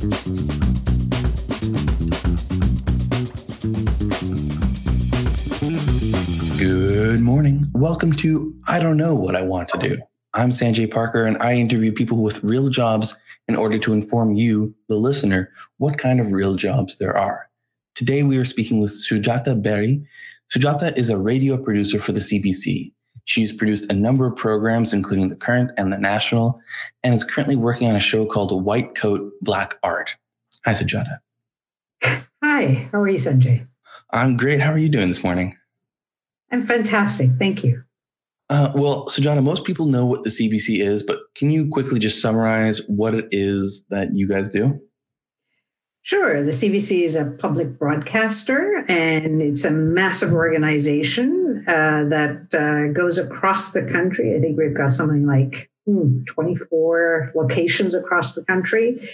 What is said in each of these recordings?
Good morning. Welcome to I Don't Know What I Want to Do. I'm Sanjay Parker, and I interview people with real jobs in order to inform you, the listener, what kind of real jobs there are. Today, we are speaking with Sujata Berry. Sujata is a radio producer for the CBC. She's produced a number of programs, including The Current and The National, and is currently working on a show called White Coat, Black Art. Hi, Sujata. Hi, how are you, Sanjay? I'm great. How are you doing this morning? I'm fantastic. Thank you. Uh, well, Sujata, most people know what the CBC is, but can you quickly just summarize what it is that you guys do? Sure. The CBC is a public broadcaster and it's a massive organization uh, that uh, goes across the country. I think we've got something like hmm, 24 locations across the country.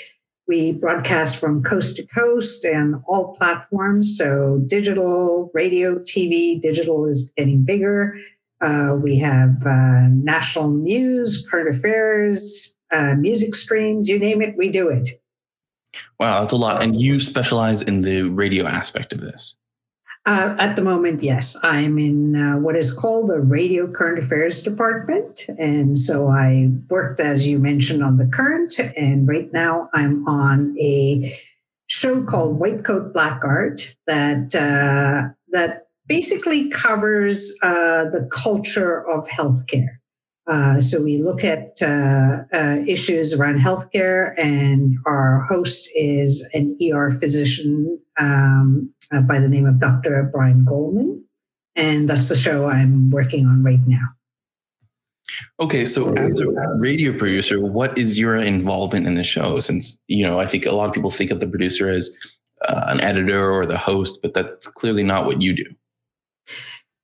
We broadcast from coast to coast and all platforms. So, digital, radio, TV, digital is getting bigger. Uh, we have uh, national news, current affairs, uh, music streams, you name it, we do it. Wow, that's a lot. And you specialize in the radio aspect of this. Uh, at the moment, yes. I'm in uh, what is called the Radio Current Affairs Department. And so I worked, as you mentioned, on the current. And right now I'm on a show called White Coat Black Art that, uh, that basically covers uh, the culture of healthcare. Uh, so we look at uh, uh, issues around healthcare, and our host is an ER physician um, uh, by the name of Dr. Brian Goldman, and that's the show I'm working on right now. Okay, so as a radio producer, what is your involvement in the show? Since you know, I think a lot of people think of the producer as uh, an editor or the host, but that's clearly not what you do.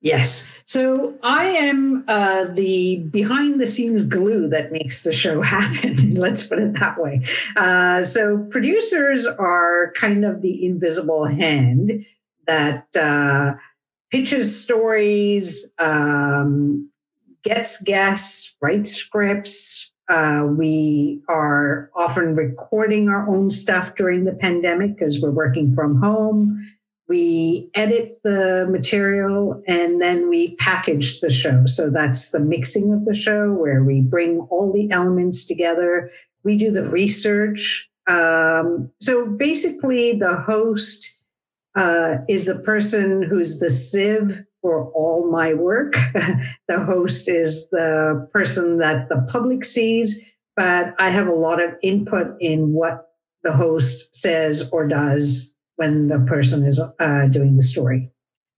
Yes. So I am uh, the behind the scenes glue that makes the show happen. Let's put it that way. Uh, so producers are kind of the invisible hand that uh, pitches stories, um, gets guests, writes scripts. Uh, we are often recording our own stuff during the pandemic because we're working from home we edit the material and then we package the show. So that's the mixing of the show where we bring all the elements together. We do the research. Um, so basically, the host uh, is the person who's the sieve for all my work. the host is the person that the public sees, but I have a lot of input in what the host says or does when the person is uh, doing the story.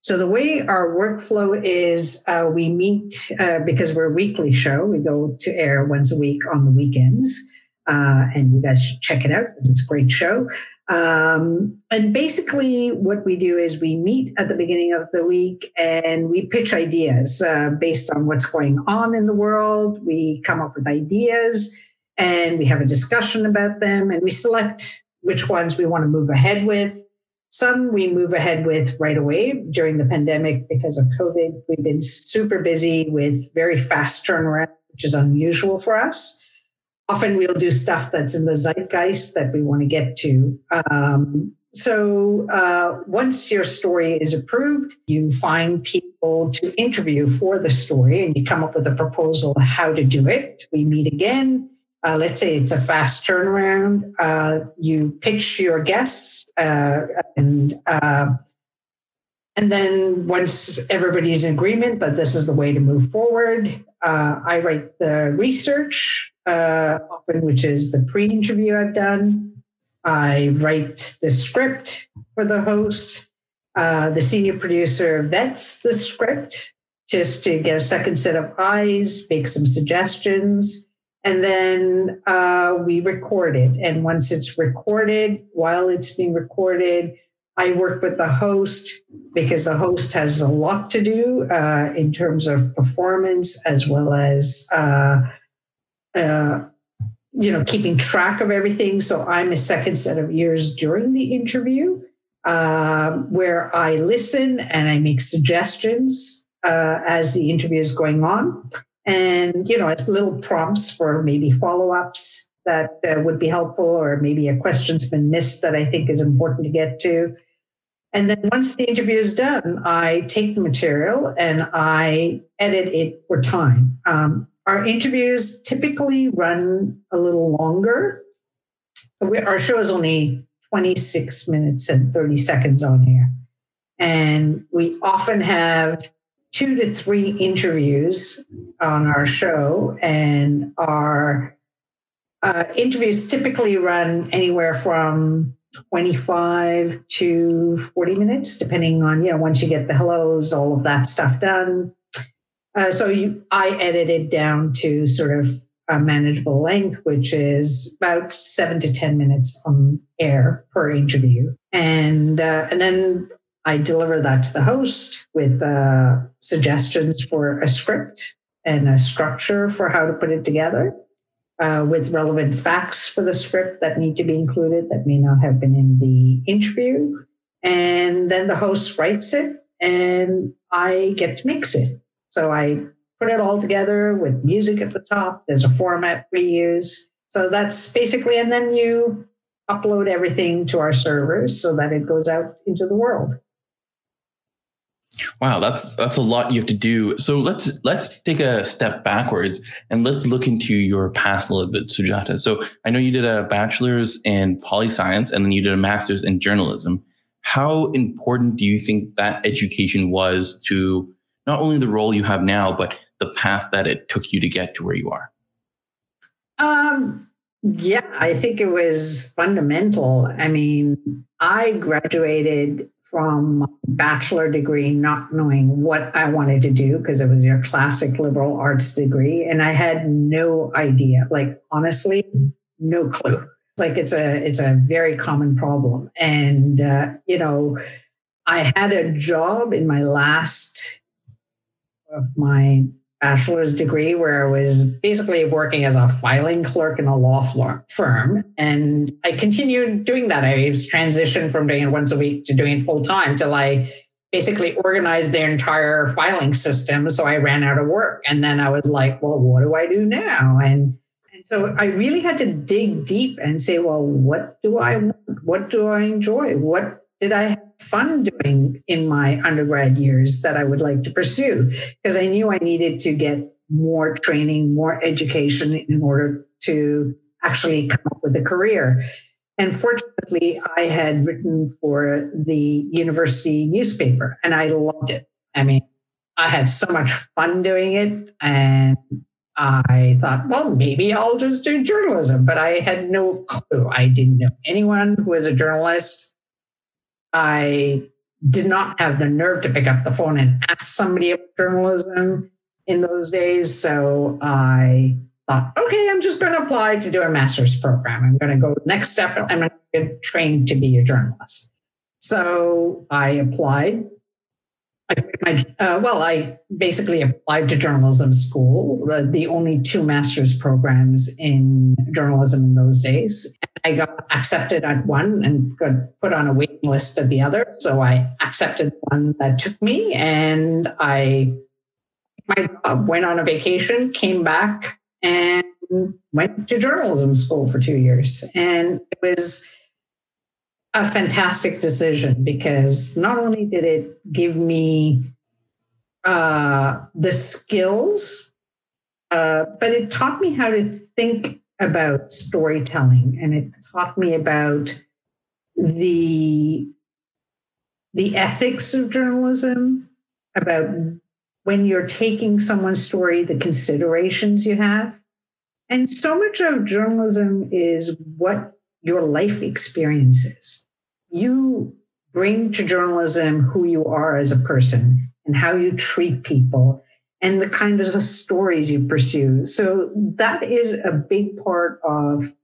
So the way our workflow is, uh, we meet uh, because we're a weekly show. We go to air once a week on the weekends, uh, and you guys should check it out because it's a great show. Um, and basically, what we do is we meet at the beginning of the week and we pitch ideas uh, based on what's going on in the world. We come up with ideas and we have a discussion about them, and we select which ones we want to move ahead with. Some we move ahead with right away during the pandemic because of COVID. We've been super busy with very fast turnaround, which is unusual for us. Often we'll do stuff that's in the zeitgeist that we want to get to. Um, so uh, once your story is approved, you find people to interview for the story and you come up with a proposal how to do it. We meet again uh, let's say it's a fast turnaround. Uh, you pitch your guests, uh, and uh, and then once everybody's in agreement that this is the way to move forward, uh, I write the research, uh, often which is the pre-interview I've done. I write the script for the host. the senior producer vets the script just to get a second set of eyes, make some suggestions and then uh, we record it. And once it's recorded, while it's being recorded, I work with the host because the host has a lot to do uh, in terms of performance as well as uh, uh, you know keeping track of everything. So I'm a second set of ears during the interview, uh, where I listen and I make suggestions uh, as the interview is going on and you know little prompts for maybe follow-ups that uh, would be helpful, or maybe a question's been missed that I think is important to get to. And then once the interview is done, I take the material and I edit it for time. Um, our interviews typically run a little longer. We, our show is only 26 minutes and 30 seconds on air. And we often have two to three interviews on our show, and our uh, interviews typically run anywhere from 25 to 40 minutes, depending on, you know, once you get the hellos, all of that stuff done. Uh, so you, I edited down to sort of a manageable length, which is about seven to 10 minutes on air per interview. And, uh, and then I deliver that to the host with uh, suggestions for a script and a structure for how to put it together uh, with relevant facts for the script that need to be included that may not have been in the interview. And then the host writes it and I get to mix it. So I put it all together with music at the top. There's a format we use. So that's basically, and then you upload everything to our servers so that it goes out into the world. Wow, that's that's a lot you have to do. So let's let's take a step backwards and let's look into your past a little bit, Sujata. So I know you did a bachelor's in poli science and then you did a master's in journalism. How important do you think that education was to not only the role you have now, but the path that it took you to get to where you are? Um, yeah, I think it was fundamental. I mean, I graduated from bachelor degree not knowing what I wanted to do because it was your classic liberal arts degree and I had no idea. Like honestly no clue. Like it's a it's a very common problem. And uh, you know I had a job in my last of my bachelor's degree where I was basically working as a filing clerk in a law firm. And I continued doing that. I transitioned from doing it once a week to doing full time till I basically organized their entire filing system. So I ran out of work. And then I was like, well, what do I do now? And and so I really had to dig deep and say, well, what do I want? What do I enjoy? What did I fun doing in my undergrad years that I would like to pursue? Because I knew I needed to get more training, more education in order to actually come up with a career. And fortunately, I had written for the university newspaper and I loved it. I mean, I had so much fun doing it. And I thought, well, maybe I'll just do journalism. But I had no clue. I didn't know anyone who was a journalist. I did not have the nerve to pick up the phone and ask somebody about journalism in those days. So I thought, okay, I'm just going to apply to do a master's program. I'm going to go next step. I'm going to get trained to be a journalist. So I applied I, uh, well, I basically applied to journalism school, the only two master's programs in journalism in those days. I got accepted at one and got put on a waiting list at the other. So I accepted the one that took me, and I my job, went on a vacation, came back, and went to journalism school for two years, and it was a fantastic decision because not only did it give me uh, the skills, uh, but it taught me how to think about storytelling and it taught me about the the ethics of journalism about when you're taking someone's story the considerations you have. And so much of journalism is what your life experiences you bring to journalism who you are as a person and how you treat people and the kind of stories you pursue. So that is a big part of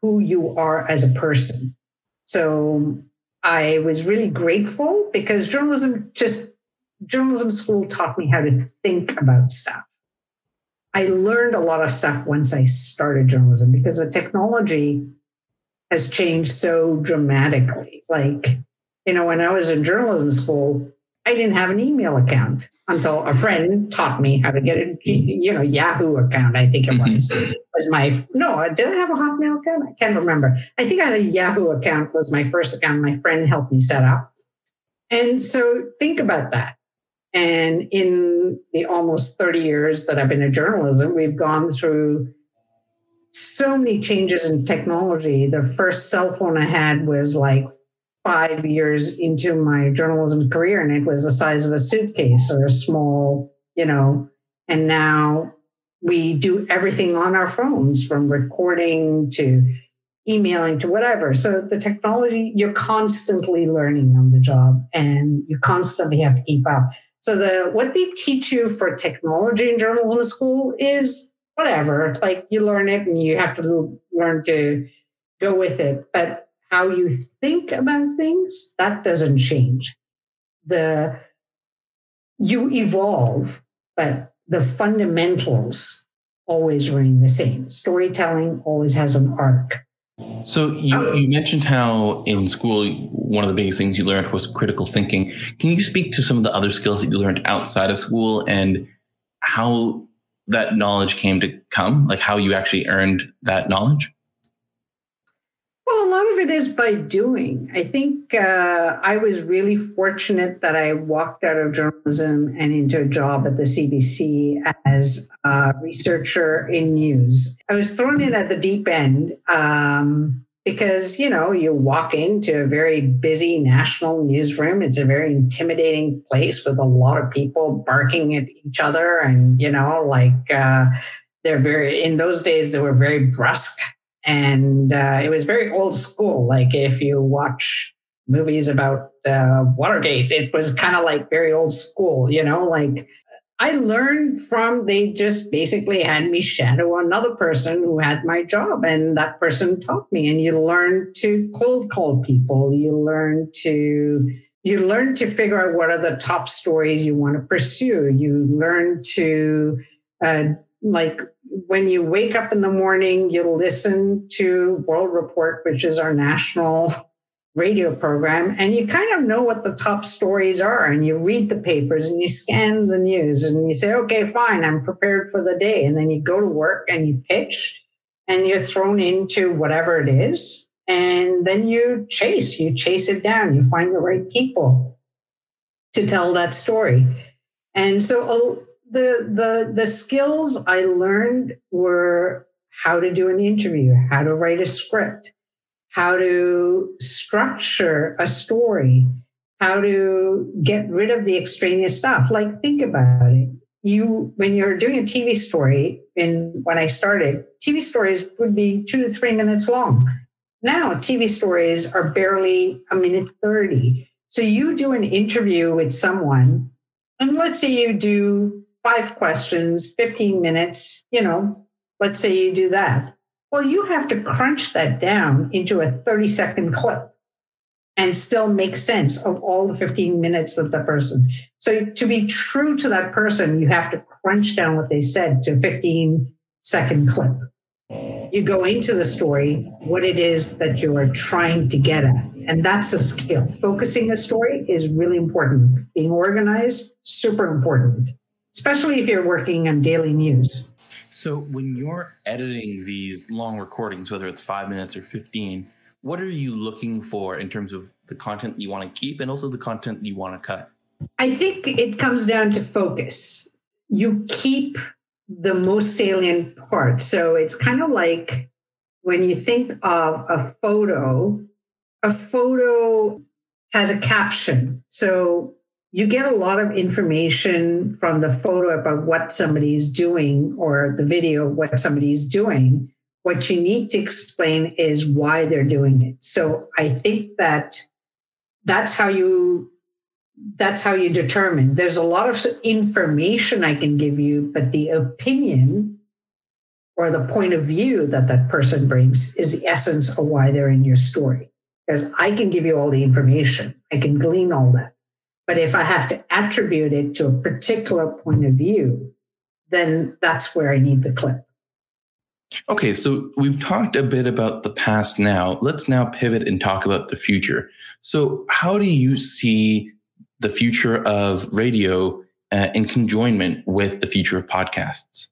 who you are as a person. So I was really grateful because journalism just journalism school taught me how to think about stuff. I learned a lot of stuff once I started journalism because the technology has changed so dramatically. Like, you know, when I was in journalism school, I didn't have an email account until a friend taught me how to get a you know Yahoo account. I think it mm-hmm. was was my no. Did I have a Hotmail account? I can't remember. I think I had a Yahoo account. Was my first account. My friend helped me set up. And so think about that. And in the almost 30 years that I've been in journalism, we've gone through so many changes in technology. The first cell phone I had was like five years into my journalism career, and it was the size of a suitcase or a small, you know. And now we do everything on our phones from recording to emailing to whatever. So the technology, you're constantly learning on the job and you constantly have to keep up. So the what they teach you for technology in journalism school is whatever. Like you learn it and you have to learn to go with it. But how you think about things, that doesn't change. The you evolve, but the fundamentals always remain the same. Storytelling always has an arc. So you, you mentioned how in school one of the biggest things you learned was critical thinking. Can you speak to some of the other skills that you learned outside of school and how that knowledge came to come, like how you actually earned that knowledge? Well, a lot of it is by doing. I think uh, I was really fortunate that I walked out of journalism and into a job at the CBC as a researcher in news. I was thrown in at the deep end um, because, you know, you walk into a very busy national newsroom. It's a very intimidating place with a lot of people barking at each other. And, you know, like uh, they're very, in those days, they were very brusque and uh, it was very old school. Like if you watch movies about uh, Watergate, it was kind of like very old school, you know, like I learned from they just basically had me shadow another person who had my job, and that person taught me. And you learn to cold call people. You learn to you learn to figure out what are the top stories you want to pursue. You learn to uh, like when you wake up in the morning, you listen to World Report, which is our national radio program, and you kind of know what the top stories are. And you read the papers and you scan the news and you say, okay, fine, I'm prepared for the day. And then you go to work and you pitch and you're thrown into whatever it is. And then you chase, you chase it down, you find the right people to tell that story. And so the the the skills I learned were how to do an interview, how to write a script, how to structure a story, how to get rid of the extraneous stuff. Like think about it. You when you're doing a TV story, and when I started, TV stories would be two to three minutes long. Now TV stories are barely a minute 30. So you do an interview with someone, and let's say you do five questions, 15 minutes, you know, let's say you do that. Well, you have to crunch that down into a 30 second clip and still make sense of all the 15 minutes of the person. So to be true to that person, you have to crunch down what they said to a 15 second clip. You go into the story, what it is that you are trying to get at. And that's a skill. Focusing a story is really important. Being organized, super important especially if you're working on daily news. So, when you're editing these long recordings, whether it's five minutes or 15, what are you looking for in terms of the content you want to keep and also the content you want to cut? I think it comes down to focus. You keep the most salient part. So, it's kind of like when you think of a photo, a photo has a caption. So, you get a lot of information from the photo about what somebody's doing or the video what somebody's doing what you need to explain is why they're doing it. So i think that that's how you that's how you determine. There's a lot of information i can give you but the opinion or the point of view that that person brings is the essence of why they're in your story. Because i can give you all the information. I can glean all that. But if I have to attribute it to a particular point of view, then that's where I need the clip. Okay, so we've talked a bit about the past now. Let's now pivot and talk about the future. So, how do you see the future of radio uh, in conjoinment with the future of podcasts?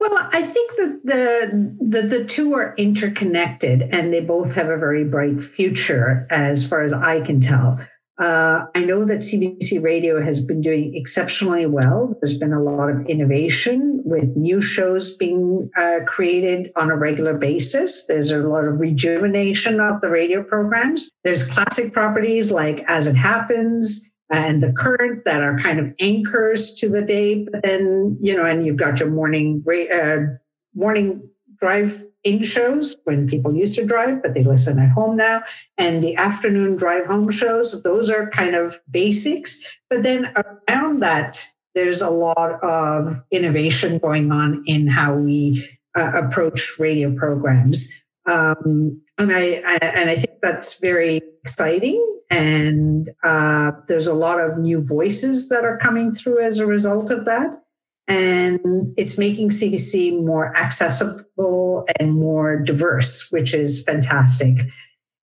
Well, I think that the, the the two are interconnected, and they both have a very bright future, as far as I can tell. Uh, I know that CBC Radio has been doing exceptionally well. There's been a lot of innovation with new shows being uh, created on a regular basis. There's a lot of rejuvenation of the radio programs. There's classic properties like As It Happens and The Current that are kind of anchors to the day. But then, you know, and you've got your morning, uh, morning drive in shows when people used to drive, but they listen at home now. And the afternoon drive home shows, those are kind of basics. But then around that, there's a lot of innovation going on in how we uh, approach radio programs. Um, and I, I, and I think that's very exciting. And uh, there's a lot of new voices that are coming through as a result of that and it's making CBC more accessible and more diverse, which is fantastic.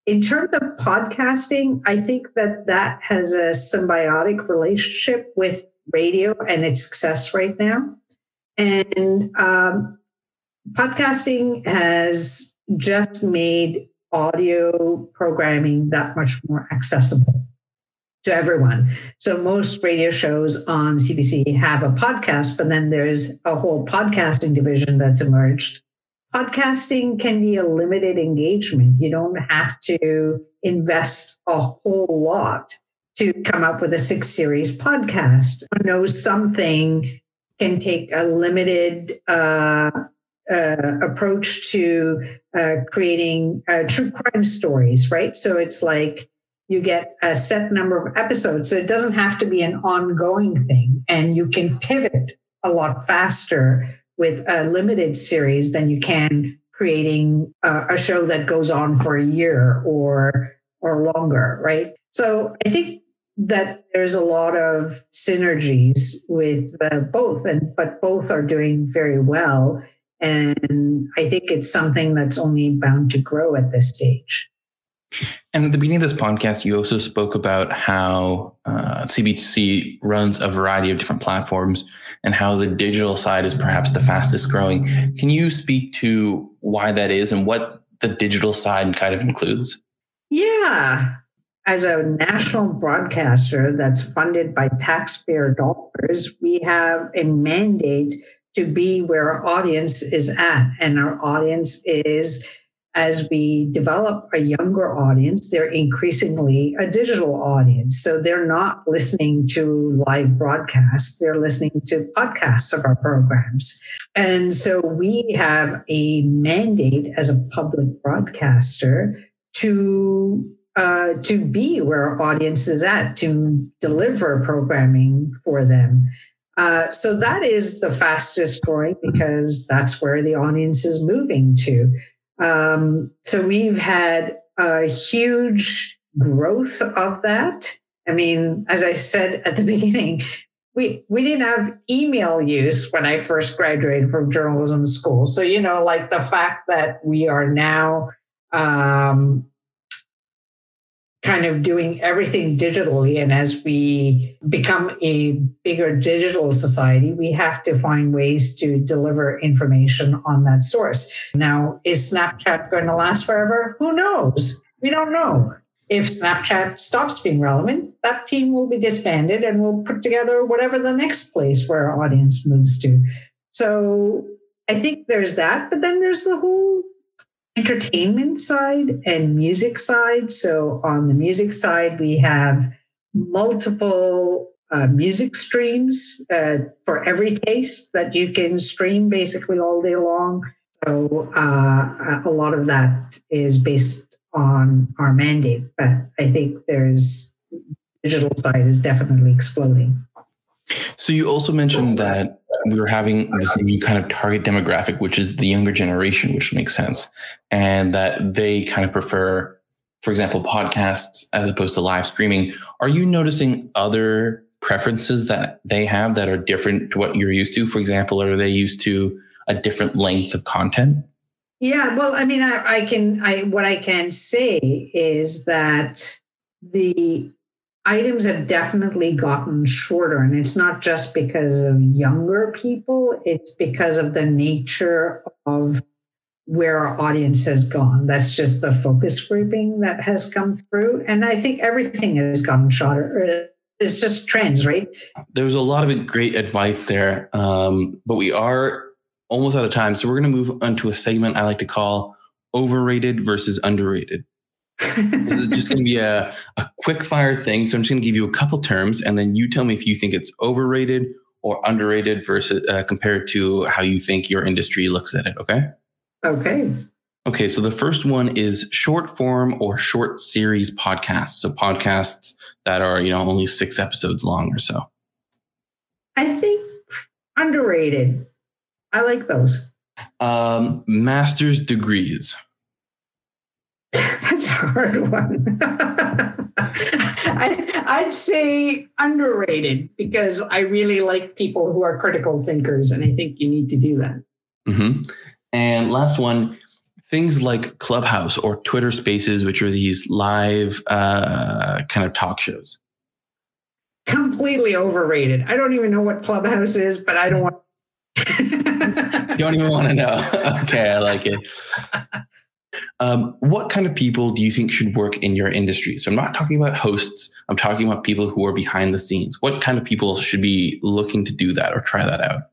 In terms of podcasting, I think that that has a symbiotic relationship with radio and its success right now. And um, podcasting has just made audio programming that much more accessible to everyone. So most radio shows on CBC have a podcast, but then there's a whole podcasting division that's emerged. Podcasting can be a limited engagement. You don't have to invest a whole lot to come up with a six series podcast. knows something can take a limited uh, uh, approach to uh, creating uh, true crime stories, right? So it's like you get a set number of episodes. So it doesn't have to be an ongoing thing. And you can pivot a lot faster with a limited series than you can creating a, a show that goes on for a year or or longer, right? So I think that there's a lot of synergies with uh, both, and but both are doing very well. And I think it's something that's only bound to grow at this stage. And at the beginning of this podcast, you also spoke about how uh, CBC runs a variety of different platforms and how the digital side is perhaps the fastest growing. Can you speak to why that is and what the digital side kind of includes? Yeah. As a national broadcaster that's funded by taxpayer dollars, we have a mandate to be where our audience is at. And our audience is as we develop a younger audience, they're increasingly a digital audience. So they're not listening to live broadcasts, they're listening to podcasts of our programs. And so we have a mandate as a public broadcaster to uh, to be where our audience is at, to deliver programming for them. Uh, so that is the fastest growing because that's where the audience is moving to. Um, so we've had a huge growth of that. I mean, as I said at the beginning, we we didn't have email use when I first graduated from journalism school. So you know, like the fact that we are now um, kind of doing everything digitally. And as we become a bigger digital society, we have to find ways to deliver information on that source. Now, is Snapchat going to last forever? Who knows? We don't know. If Snapchat stops being relevant, that team will be disbanded and we'll put together whatever the next place where our audience moves to. So I think there's that. But then there's the whole entertainment side and music side. So on the music side, we have multiple uh, music streams uh, for every taste that you can stream basically all day long. So uh, a lot of that is based on our mandate, but I think there's digital side is definitely exploding. So you also mentioned that we were having this new kind of target demographic, which is the younger generation, which makes sense, and that they kind of prefer, for example, podcasts as opposed to live streaming. Are you noticing other preferences that they have that are different to what you're used to? For example, are they used to a different length of content? Yeah, well, I mean, I, I can, I what I can say is that the items have definitely gotten shorter. And it's not just because of younger people, it's because of the nature of where our audience has gone. That's just the focus grouping that has come through. And I think everything has gotten shorter. It's just trends, right? There's a lot of great advice there. Um, but we are almost out of time. So we're going to move on to a segment I like to call overrated versus underrated. This is just going to be a, a quick fire thing. So I'm just going to give you a couple terms and then you tell me if you think it's overrated or underrated versus uh, compared to how you think your industry looks at it. Okay. Okay. Okay. So the first one is short form or short series podcasts. So podcasts that are, you know, only six episodes long or so. I think underrated. I like those. Um, master's degrees. That's a hard one. I, would say underrated because I really like people who are critical thinkers, and I think you need to do that. Mm-hmm. And last one things like Clubhouse or Twitter Spaces, which are these live uh, kind of talk shows. Completely overrated. I don't even know what Clubhouse is, but I don't want. you don't even want to know. Okay, I like it. Um, what kind of people do you think should work in your industry? So I'm not talking about hosts. I'm talking about people who are behind the scenes. What kind of people should be looking to do that or try that out?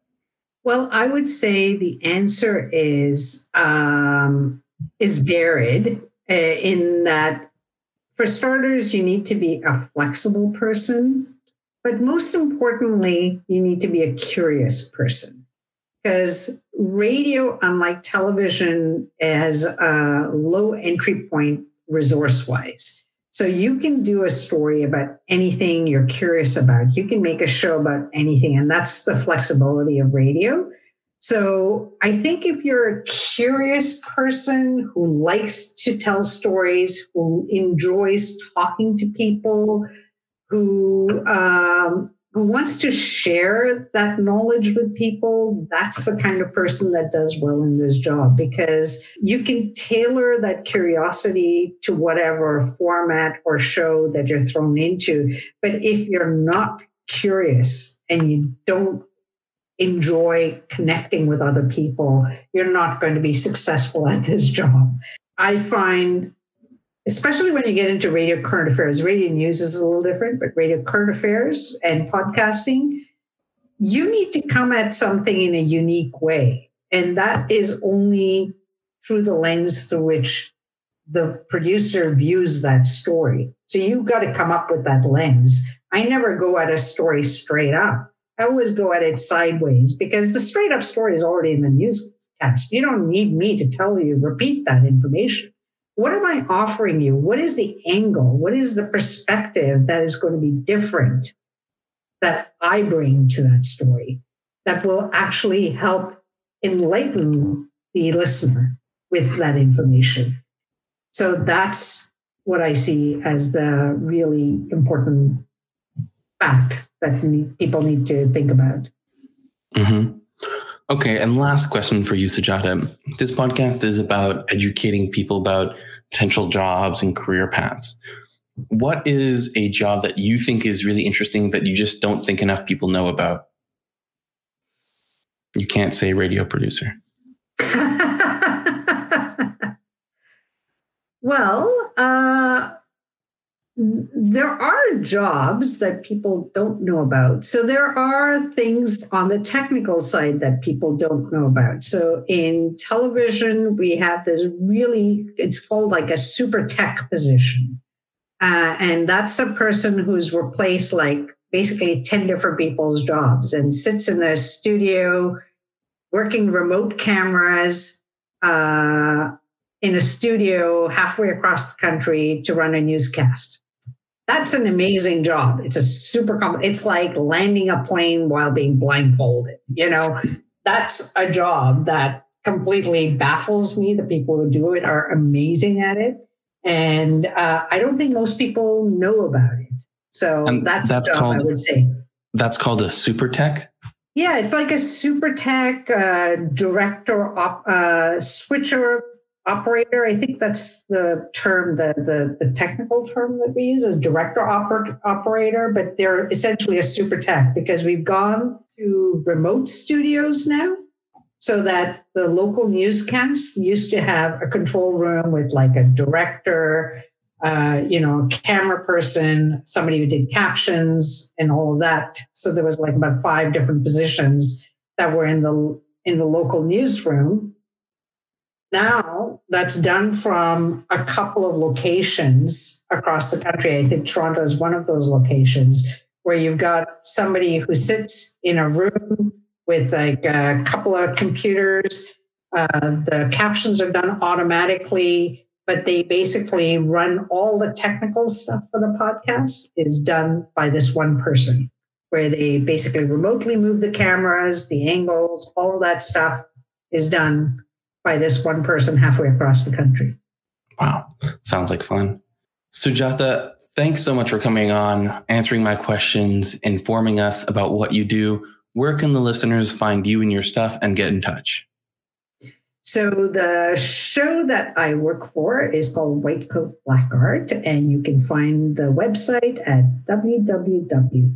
Well, I would say the answer is um, is varied uh, in that, for starters, you need to be a flexible person, but most importantly, you need to be a curious person because radio, unlike television, has a low entry point resource wise. So you can do a story about anything you're curious about. You can make a show about anything. And that's the flexibility of radio. So I think if you're a curious person who likes to tell stories, who enjoys talking to people, who um, who wants to share that knowledge with people, that's the kind of person that does well in this job because you can tailor that curiosity to whatever format or show that you're thrown into. But if you're not curious and you don't enjoy connecting with other people, you're not going to be successful at this job. I find especially when you get into radio current affairs. Radio news is a little different, but radio current affairs and podcasting, you need to come at something in a unique way. And that is only through the lens through which the producer views that story. So you've got to come up with that lens. I never go at a story straight up. I always go at it sideways because the straight up story is already in the newscast. You don't need me to tell you, repeat that information what am I offering you? What is the angle? What is the perspective that is going to be different that I bring to that story that will actually help enlighten the listener with that information? So that's what I see as the really important fact that people need to think about. Mm-hmm. Okay, and last question for you, Sujata. This podcast is about educating people about potential jobs and career paths. What is a job that you think is really interesting that you just don't think enough people know about? You can't say radio producer. well, uh, there are jobs that people don't know about. So there are things on the technical side that people don't know about. So in television, we have this really, it's called like a super tech position. Uh, and that's a person who's replaced like basically 10 different people's jobs and sits in a studio working remote cameras, uh, in a studio halfway across the country to run a newscast. That's an amazing job. It's a super com- it's like landing a plane while being blindfolded. You know, that's a job that completely baffles me. The people who do it are amazing at it. And uh, I don't think most people know about it. So and that's, that's called, I would say. That's called a super tech? Yeah, it's like a super tech uh, director, op, uh, switcher operator. I think that's the term, the, the, the technical term that we use is director oper- operator, but they're essentially a super tech because we've gone to remote studios now so that the local newscasts used to have a control room with like a director, uh, you know, camera person, somebody who did captions and all of that. So there was like about five different positions that were in the in the local newsroom. Now that's done from a couple of locations across the country. I think Toronto is one of those locations where you've got somebody who sits in a room with like a couple of computers. Uh, the captions are done automatically, but they basically run all the technical stuff for the podcast is done by this one person, where they basically remotely move the cameras, the angles, all of that stuff is done by this one person halfway across the country. Wow, sounds like fun. Sujata, thanks so much for coming on, answering my questions, informing us about what you do. Where can the listeners find you and your stuff and get in touch? So the show that I work for is called White Coat Black Art, and you can find the website at www.cb.ca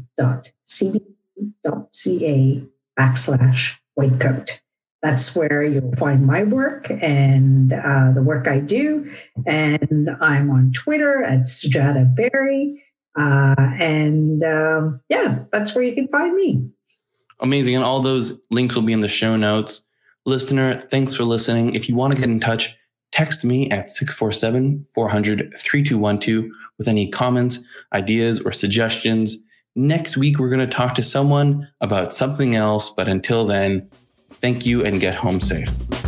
backslash whitecoat. That's where you'll find my work and uh, the work I do. And I'm on Twitter at Sujata Berry. Uh, and um, yeah, that's where you can find me. Amazing. And all those links will be in the show notes. Listener, thanks for listening. If you want to get in touch, text me at 647 400 3212 with any comments, ideas, or suggestions. Next week, we're going to talk to someone about something else. But until then, thank you and get home safe.